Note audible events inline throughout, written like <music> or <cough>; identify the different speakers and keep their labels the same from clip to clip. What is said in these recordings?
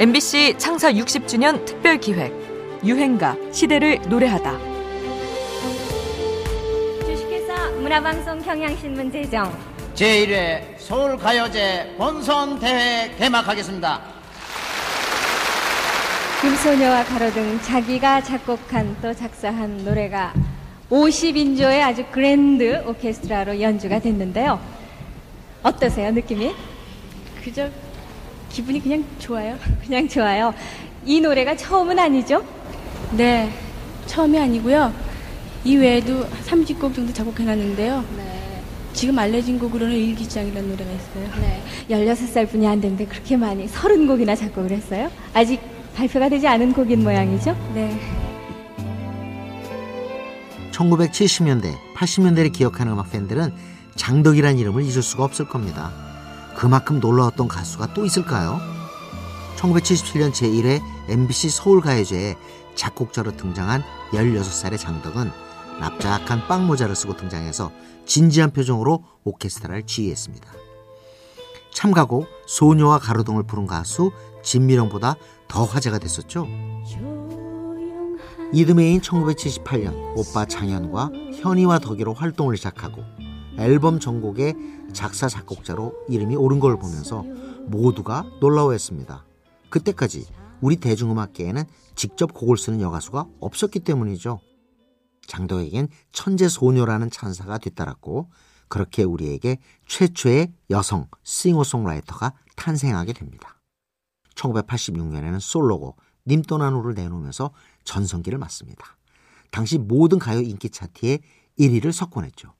Speaker 1: MBC 창사 60주년 특별 기획 유행가 시대를 노래하다.
Speaker 2: 주식회사 문화방송 경향신문 제정
Speaker 3: 제1회 서울가요제 본선 대회 개막하겠습니다.
Speaker 2: 금소녀와 가로 등 자기가 작곡한 또 작사한 노래가 50인조의 아주 그랜드 오케스트라로 연주가 됐는데요. 어떠세요, 느낌이? 그저 기분이 그냥 좋아요. <laughs> 그냥 좋아요. 이 노래가 처음은 아니죠?
Speaker 4: 네, 처음이 아니고요. 이 외에도 30곡 정도 작곡해놨는데요.
Speaker 2: 네.
Speaker 4: 지금 알려진 곡으로는 일기장이라는 노래가 있어요.
Speaker 2: 네. 16살 뿐이 안 됐는데 그렇게 많이 30곡이나 작곡을 했어요? 아직 발표가 되지 않은 곡인 모양이죠?
Speaker 4: 네.
Speaker 5: 1970년대, 80년대를 기억하는 음악 팬들은 장덕이라는 이름을 잊을 수가 없을 겁니다. 그만큼 놀라웠던 가수가 또 있을까요? 1977년 제1회 MBC 서울가요제에 작곡자로 등장한 16살의 장덕은 납작한 빵모자를 쓰고 등장해서 진지한 표정으로 오케스트라를 지휘했습니다. 참가곡 소녀와 가로등을 부른 가수 진미령보다 더 화제가 됐었죠. 이듬해인 1978년 오빠 장현과 현이와 덕이로 활동을 시작하고 앨범 전곡의 작사 작곡자로 이름이 오른 걸 보면서 모두가 놀라워했습니다. 그때까지 우리 대중음악계에는 직접 곡을 쓰는 여가수가 없었기 때문이죠. 장덕에겐 천재 소녀라는 찬사가 뒤따랐고 그렇게 우리에게 최초의 여성 싱어송라이터가 탄생하게 됩니다. 1986년에는 솔로곡 님 떠난 후를 내놓으면서 전성기를 맞습니다. 당시 모든 가요 인기 차트에 1위를 석권했죠.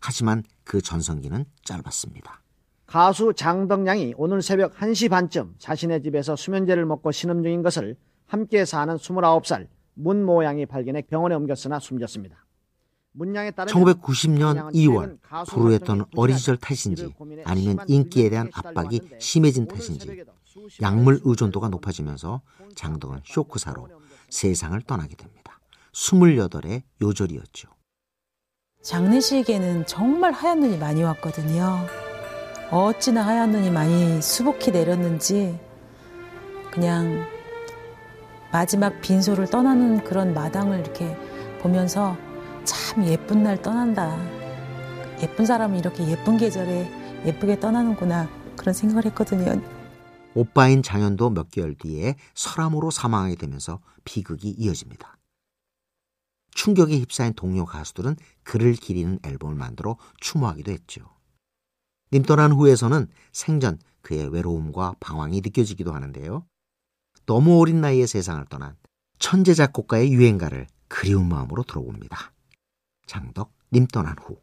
Speaker 5: 하지만 그 전성기는 짧았습니다.
Speaker 3: 가수 장덕양이 오늘 새벽 1시 반쯤 자신의 집에서 수면제를 먹고 신음 중인 것을 함께 사는 29살 문 모 양이 발견해 병원에 옮겼으나 숨졌습니다. 문양에 따르면
Speaker 5: 1990년 2월 불우했던 어린 시절 탓인지 아니면 인기에 대한 압박이 심해진 탓인지 약물 의존도가 높아지면서 장덕은 쇼크사로 세상을 떠나게 됩니다. 28의 요절이었죠.
Speaker 6: 장례식에는 정말 하얀 눈이 많이 왔거든요. 어찌나 하얀 눈이 많이 수북히 내렸는지 그냥 마지막 빈소를 떠나는 그런 마당을 이렇게 보면서 참 예쁜 날 떠난다. 예쁜 사람은 이렇게 예쁜 계절에 예쁘게 떠나는구나. 그런 생각을 했거든요.
Speaker 5: 오빠인 장현도 몇 개월 뒤에 설암으로 사망하게 되면서 비극이 이어집니다. 충격에 휩싸인 동료 가수들은 그를 기리는 앨범을 만들어 추모하기도 했죠. 님 떠난 후에서는 생전 그의 외로움과 방황이 느껴지기도 하는데요. 너무 어린 나이에 세상을 떠난 천재 작곡가의 유행가를 그리운 마음으로 들어봅니다. 장덕 님 떠난 후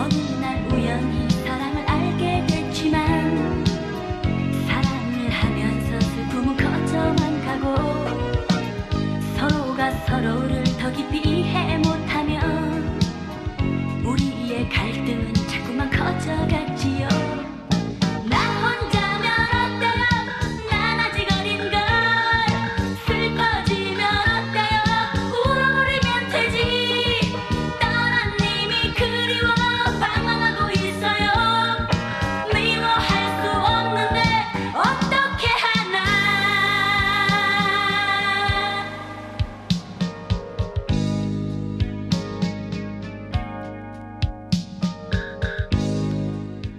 Speaker 7: 어